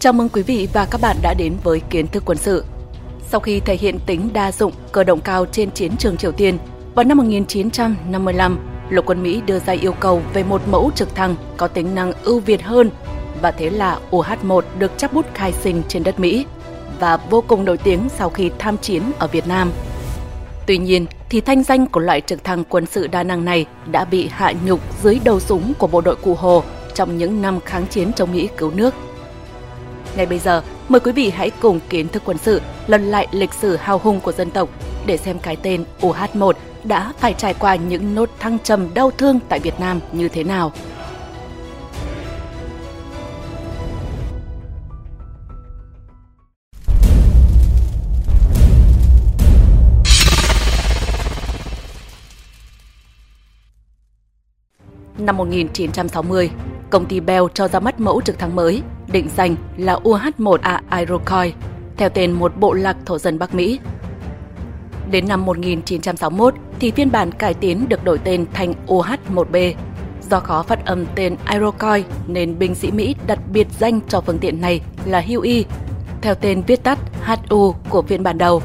Chào mừng quý vị và các bạn đã đến với kiến thức quân sự. Sau khi thể hiện tính đa dụng, cơ động cao trên chiến trường Triều Tiên, vào năm 1955, lục quân Mỹ đưa ra yêu cầu về một mẫu trực thăng có tính năng ưu việt hơn và thế là UH-1 được chắp bút khai sinh trên đất Mỹ và vô cùng nổi tiếng sau khi tham chiến ở Việt Nam. Tuy nhiên, thì thanh danh của loại trực thăng quân sự đa năng này đã bị hạ nhục dưới đầu súng của bộ đội Cụ Hồ trong những năm kháng chiến chống Mỹ cứu nước. Ngay bây giờ, mời quý vị hãy cùng kiến thức quân sự lần lại lịch sử hào hùng của dân tộc để xem cái tên UH-1 đã phải trải qua những nốt thăng trầm đau thương tại Việt Nam như thế nào. Năm 1960, công ty Bell cho ra mắt mẫu trực thăng mới, định danh là UH-1A Iroquois theo tên một bộ lạc thổ dân Bắc Mỹ. Đến năm 1961 thì phiên bản cải tiến được đổi tên thành UH-1B. Do khó phát âm tên Iroquois nên binh sĩ Mỹ đặt biệt danh cho phương tiện này là Huey, theo tên viết tắt HU của phiên bản đầu.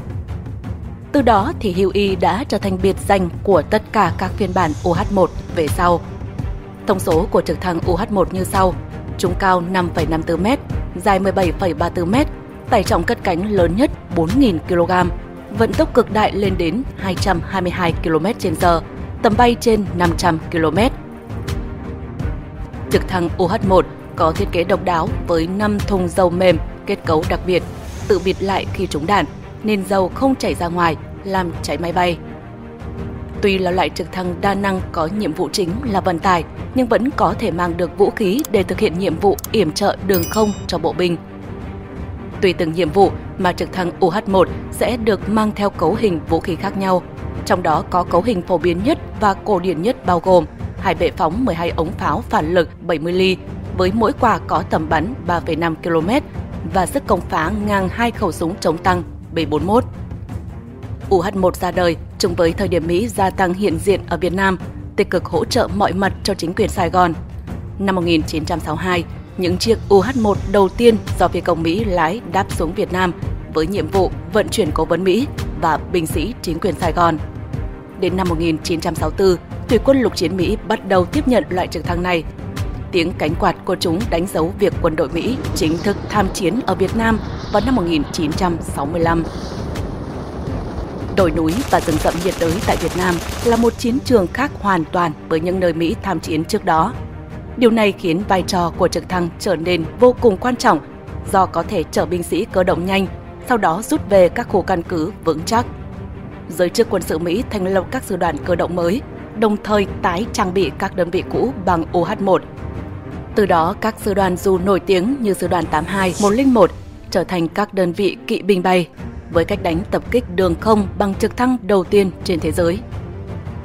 Từ đó thì Huey đã trở thành biệt danh của tất cả các phiên bản UH-1 về sau – Thông số của trực thăng UH-1 như sau. Trung cao 5,54m, dài 17,34m, tải trọng cất cánh lớn nhất 4.000 kg, vận tốc cực đại lên đến 222 km/h, tầm bay trên 500 km. Trực thăng UH-1 có thiết kế độc đáo với 5 thùng dầu mềm kết cấu đặc biệt, tự bịt lại khi trúng đạn, nên dầu không chảy ra ngoài, làm cháy máy bay. Tuy là loại trực thăng đa năng có nhiệm vụ chính là vận tải, nhưng vẫn có thể mang được vũ khí để thực hiện nhiệm vụ yểm trợ đường không cho bộ binh. Tùy từng nhiệm vụ mà trực thăng UH-1 sẽ được mang theo cấu hình vũ khí khác nhau. Trong đó có cấu hình phổ biến nhất và cổ điển nhất bao gồm hai bệ phóng 12 ống pháo phản lực 70 ly với mỗi quả có tầm bắn 3,5 km và sức công phá ngang hai khẩu súng chống tăng B41. UH-1 ra đời chung với thời điểm Mỹ gia tăng hiện diện ở Việt Nam, tích cực hỗ trợ mọi mặt cho chính quyền Sài Gòn. Năm 1962, những chiếc UH-1 đầu tiên do phi công Mỹ lái đáp xuống Việt Nam với nhiệm vụ vận chuyển cố vấn Mỹ và binh sĩ chính quyền Sài Gòn. Đến năm 1964, Thủy quân lục chiến Mỹ bắt đầu tiếp nhận loại trực thăng này. Tiếng cánh quạt của chúng đánh dấu việc quân đội Mỹ chính thức tham chiến ở Việt Nam vào năm 1965. Đồi núi và rừng rậm nhiệt đới tại Việt Nam là một chiến trường khác hoàn toàn với những nơi Mỹ tham chiến trước đó. Điều này khiến vai trò của trực thăng trở nên vô cùng quan trọng do có thể chở binh sĩ cơ động nhanh, sau đó rút về các khu căn cứ vững chắc. Giới chức quân sự Mỹ thành lập các sư đoàn cơ động mới, đồng thời tái trang bị các đơn vị cũ bằng OH-1. Từ đó, các sư đoàn dù nổi tiếng như sư đoàn 82, 101 trở thành các đơn vị kỵ binh bay, với cách đánh tập kích đường không bằng trực thăng đầu tiên trên thế giới.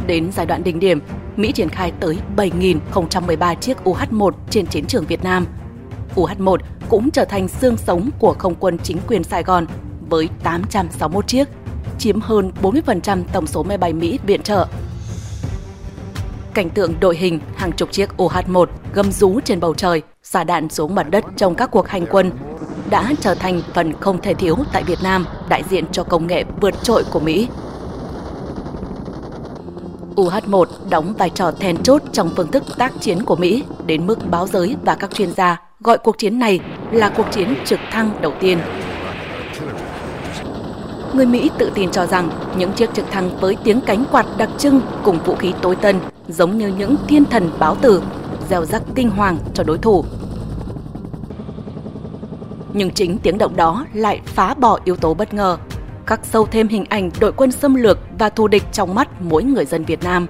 Đến giai đoạn đỉnh điểm, Mỹ triển khai tới 7.013 chiếc UH-1 trên chiến trường Việt Nam. UH-1 cũng trở thành xương sống của không quân chính quyền Sài Gòn với 861 chiếc, chiếm hơn 40% tổng số máy bay Mỹ viện trợ. Cảnh tượng đội hình hàng chục chiếc UH-1 gầm rú trên bầu trời, xả đạn xuống mặt đất trong các cuộc hành quân đã trở thành phần không thể thiếu tại Việt Nam, đại diện cho công nghệ vượt trội của Mỹ. UH-1 đóng vai trò then chốt trong phương thức tác chiến của Mỹ đến mức báo giới và các chuyên gia gọi cuộc chiến này là cuộc chiến trực thăng đầu tiên. Người Mỹ tự tin cho rằng những chiếc trực thăng với tiếng cánh quạt đặc trưng cùng vũ khí tối tân giống như những thiên thần báo tử, gieo rắc kinh hoàng cho đối thủ nhưng chính tiếng động đó lại phá bỏ yếu tố bất ngờ, khắc sâu thêm hình ảnh đội quân xâm lược và thù địch trong mắt mỗi người dân Việt Nam.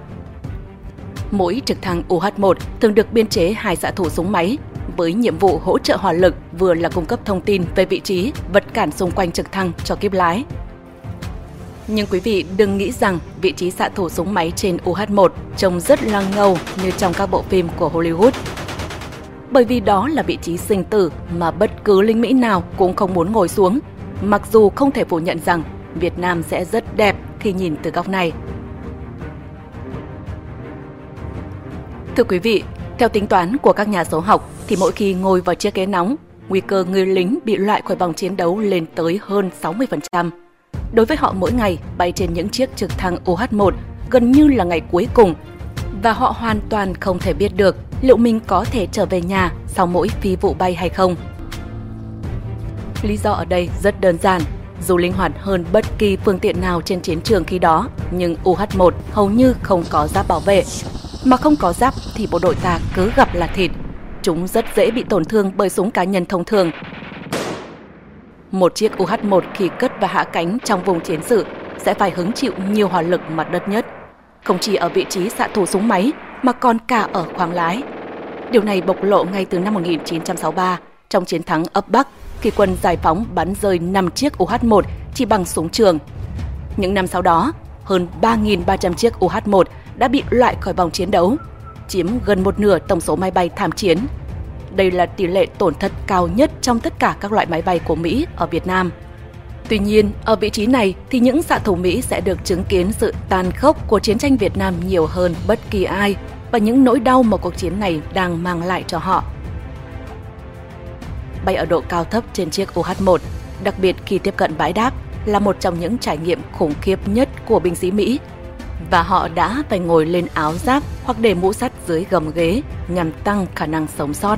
Mỗi trực thăng UH-1 thường được biên chế hai xạ thủ súng máy với nhiệm vụ hỗ trợ hỏa lực vừa là cung cấp thông tin về vị trí, vật cản xung quanh trực thăng cho kiếp lái. Nhưng quý vị đừng nghĩ rằng vị trí xạ thủ súng máy trên UH-1 trông rất lăng ngầu như trong các bộ phim của Hollywood bởi vì đó là vị trí sinh tử mà bất cứ lính Mỹ nào cũng không muốn ngồi xuống, mặc dù không thể phủ nhận rằng Việt Nam sẽ rất đẹp khi nhìn từ góc này. Thưa quý vị, theo tính toán của các nhà số học thì mỗi khi ngồi vào chiếc ghế nóng, nguy cơ người lính bị loại khỏi vòng chiến đấu lên tới hơn 60%. Đối với họ mỗi ngày bay trên những chiếc trực thăng UH-1 gần như là ngày cuối cùng và họ hoàn toàn không thể biết được liệu mình có thể trở về nhà sau mỗi phi vụ bay hay không. Lý do ở đây rất đơn giản, dù linh hoạt hơn bất kỳ phương tiện nào trên chiến trường khi đó, nhưng UH-1 hầu như không có giáp bảo vệ. Mà không có giáp thì bộ đội ta cứ gặp là thịt. Chúng rất dễ bị tổn thương bởi súng cá nhân thông thường. Một chiếc UH-1 khi cất và hạ cánh trong vùng chiến sự sẽ phải hứng chịu nhiều hỏa lực mặt đất nhất. Không chỉ ở vị trí xạ thủ súng máy mà còn cả ở khoang lái. Điều này bộc lộ ngay từ năm 1963 trong chiến thắng ấp Bắc khi quân giải phóng bắn rơi 5 chiếc UH-1 chỉ bằng súng trường. Những năm sau đó, hơn 3.300 chiếc UH-1 đã bị loại khỏi vòng chiến đấu, chiếm gần một nửa tổng số máy bay tham chiến. Đây là tỷ lệ tổn thất cao nhất trong tất cả các loại máy bay của Mỹ ở Việt Nam. Tuy nhiên, ở vị trí này thì những xạ thủ Mỹ sẽ được chứng kiến sự tàn khốc của chiến tranh Việt Nam nhiều hơn bất kỳ ai và những nỗi đau mà cuộc chiến này đang mang lại cho họ bay ở độ cao thấp trên chiếc UH-1, đặc biệt khi tiếp cận bãi đáp, là một trong những trải nghiệm khủng khiếp nhất của binh sĩ Mỹ. Và họ đã phải ngồi lên áo giáp hoặc để mũ sắt dưới gầm ghế nhằm tăng khả năng sống sót.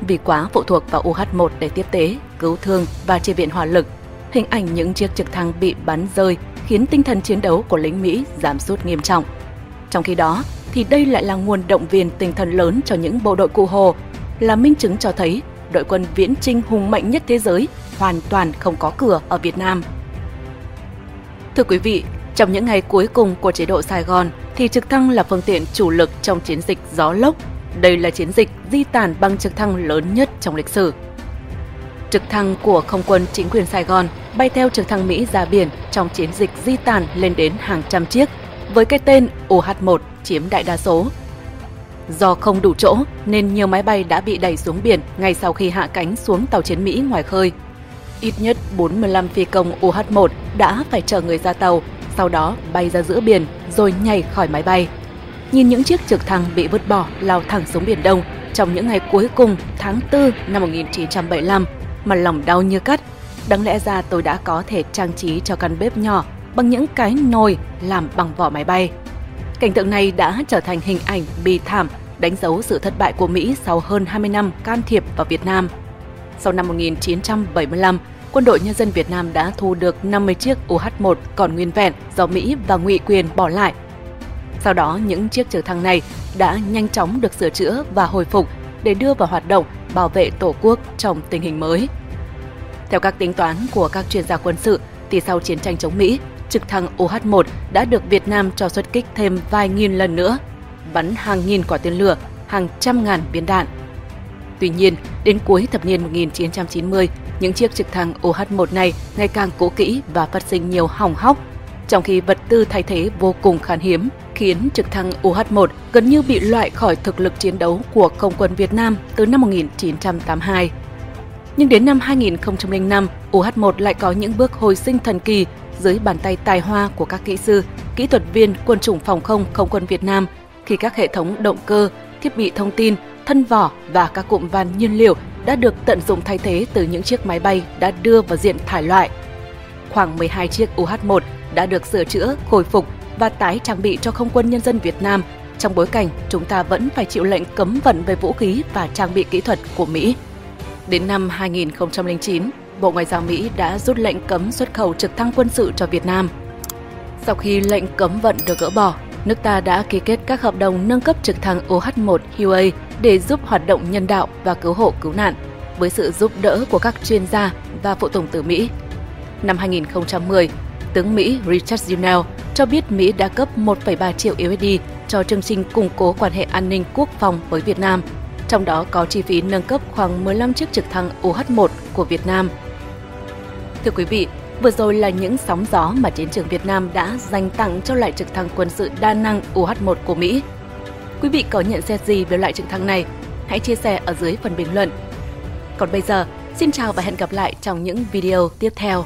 Vì quá phụ thuộc vào UH-1 để tiếp tế, cứu thương và chia viện hỏa lực, hình ảnh những chiếc trực thăng bị bắn rơi khiến tinh thần chiến đấu của lính Mỹ giảm sút nghiêm trọng. Trong khi đó, thì đây lại là nguồn động viên tinh thần lớn cho những bộ đội cụ Hồ, là minh chứng cho thấy đội quân viễn trinh hùng mạnh nhất thế giới hoàn toàn không có cửa ở Việt Nam. Thưa quý vị, trong những ngày cuối cùng của chế độ Sài Gòn thì trực thăng là phương tiện chủ lực trong chiến dịch gió lốc. Đây là chiến dịch di tản bằng trực thăng lớn nhất trong lịch sử. Trực thăng của không quân chính quyền Sài Gòn bay theo trực thăng Mỹ ra biển trong chiến dịch di tản lên đến hàng trăm chiếc, với cái tên OH-1 chiếm đại đa số Do không đủ chỗ nên nhiều máy bay đã bị đẩy xuống biển ngay sau khi hạ cánh xuống tàu chiến Mỹ ngoài khơi. Ít nhất 45 phi công UH-1 đã phải chở người ra tàu, sau đó bay ra giữa biển rồi nhảy khỏi máy bay. Nhìn những chiếc trực thăng bị vứt bỏ lao thẳng xuống Biển Đông trong những ngày cuối cùng tháng 4 năm 1975 mà lòng đau như cắt. Đáng lẽ ra tôi đã có thể trang trí cho căn bếp nhỏ bằng những cái nồi làm bằng vỏ máy bay. Cảnh tượng này đã trở thành hình ảnh bi thảm đánh dấu sự thất bại của Mỹ sau hơn 20 năm can thiệp vào Việt Nam. Sau năm 1975, quân đội nhân dân Việt Nam đã thu được 50 chiếc UH-1 còn nguyên vẹn do Mỹ và ngụy quyền bỏ lại. Sau đó, những chiếc trực thăng này đã nhanh chóng được sửa chữa và hồi phục để đưa vào hoạt động bảo vệ Tổ quốc trong tình hình mới. Theo các tính toán của các chuyên gia quân sự, thì sau chiến tranh chống Mỹ, trực thăng OH-1 đã được Việt Nam cho xuất kích thêm vài nghìn lần nữa – bắn hàng nghìn quả tên lửa, hàng trăm ngàn viên đạn. Tuy nhiên, đến cuối thập niên 1990, những chiếc trực thăng OH-1 này ngày càng cũ kỹ và phát sinh nhiều hỏng hóc, trong khi vật tư thay thế vô cùng khan hiếm, khiến trực thăng UH-1 gần như bị loại khỏi thực lực chiến đấu của không quân Việt Nam từ năm 1982. Nhưng đến năm 2005, UH-1 lại có những bước hồi sinh thần kỳ dưới bàn tay tài hoa của các kỹ sư, kỹ thuật viên quân chủng phòng không không quân Việt Nam – khi các hệ thống động cơ, thiết bị thông tin, thân vỏ và các cụm van nhiên liệu đã được tận dụng thay thế từ những chiếc máy bay đã đưa vào diện thải loại. Khoảng 12 chiếc UH-1 đã được sửa chữa, khôi phục và tái trang bị cho không quân nhân dân Việt Nam trong bối cảnh chúng ta vẫn phải chịu lệnh cấm vận về vũ khí và trang bị kỹ thuật của Mỹ. Đến năm 2009, Bộ Ngoại giao Mỹ đã rút lệnh cấm xuất khẩu trực thăng quân sự cho Việt Nam. Sau khi lệnh cấm vận được gỡ bỏ, nước ta đã ký kết các hợp đồng nâng cấp trực thăng OH-1 UA để giúp hoạt động nhân đạo và cứu hộ cứu nạn với sự giúp đỡ của các chuyên gia và phụ tùng từ Mỹ. Năm 2010, tướng Mỹ Richard Zinnell cho biết Mỹ đã cấp 1,3 triệu USD cho chương trình củng cố quan hệ an ninh quốc phòng với Việt Nam, trong đó có chi phí nâng cấp khoảng 15 chiếc trực thăng UH-1 của Việt Nam. Thưa quý vị, Vừa rồi là những sóng gió mà chiến trường Việt Nam đã dành tặng cho loại trực thăng quân sự đa năng UH-1 của Mỹ. Quý vị có nhận xét gì về loại trực thăng này? Hãy chia sẻ ở dưới phần bình luận. Còn bây giờ, xin chào và hẹn gặp lại trong những video tiếp theo.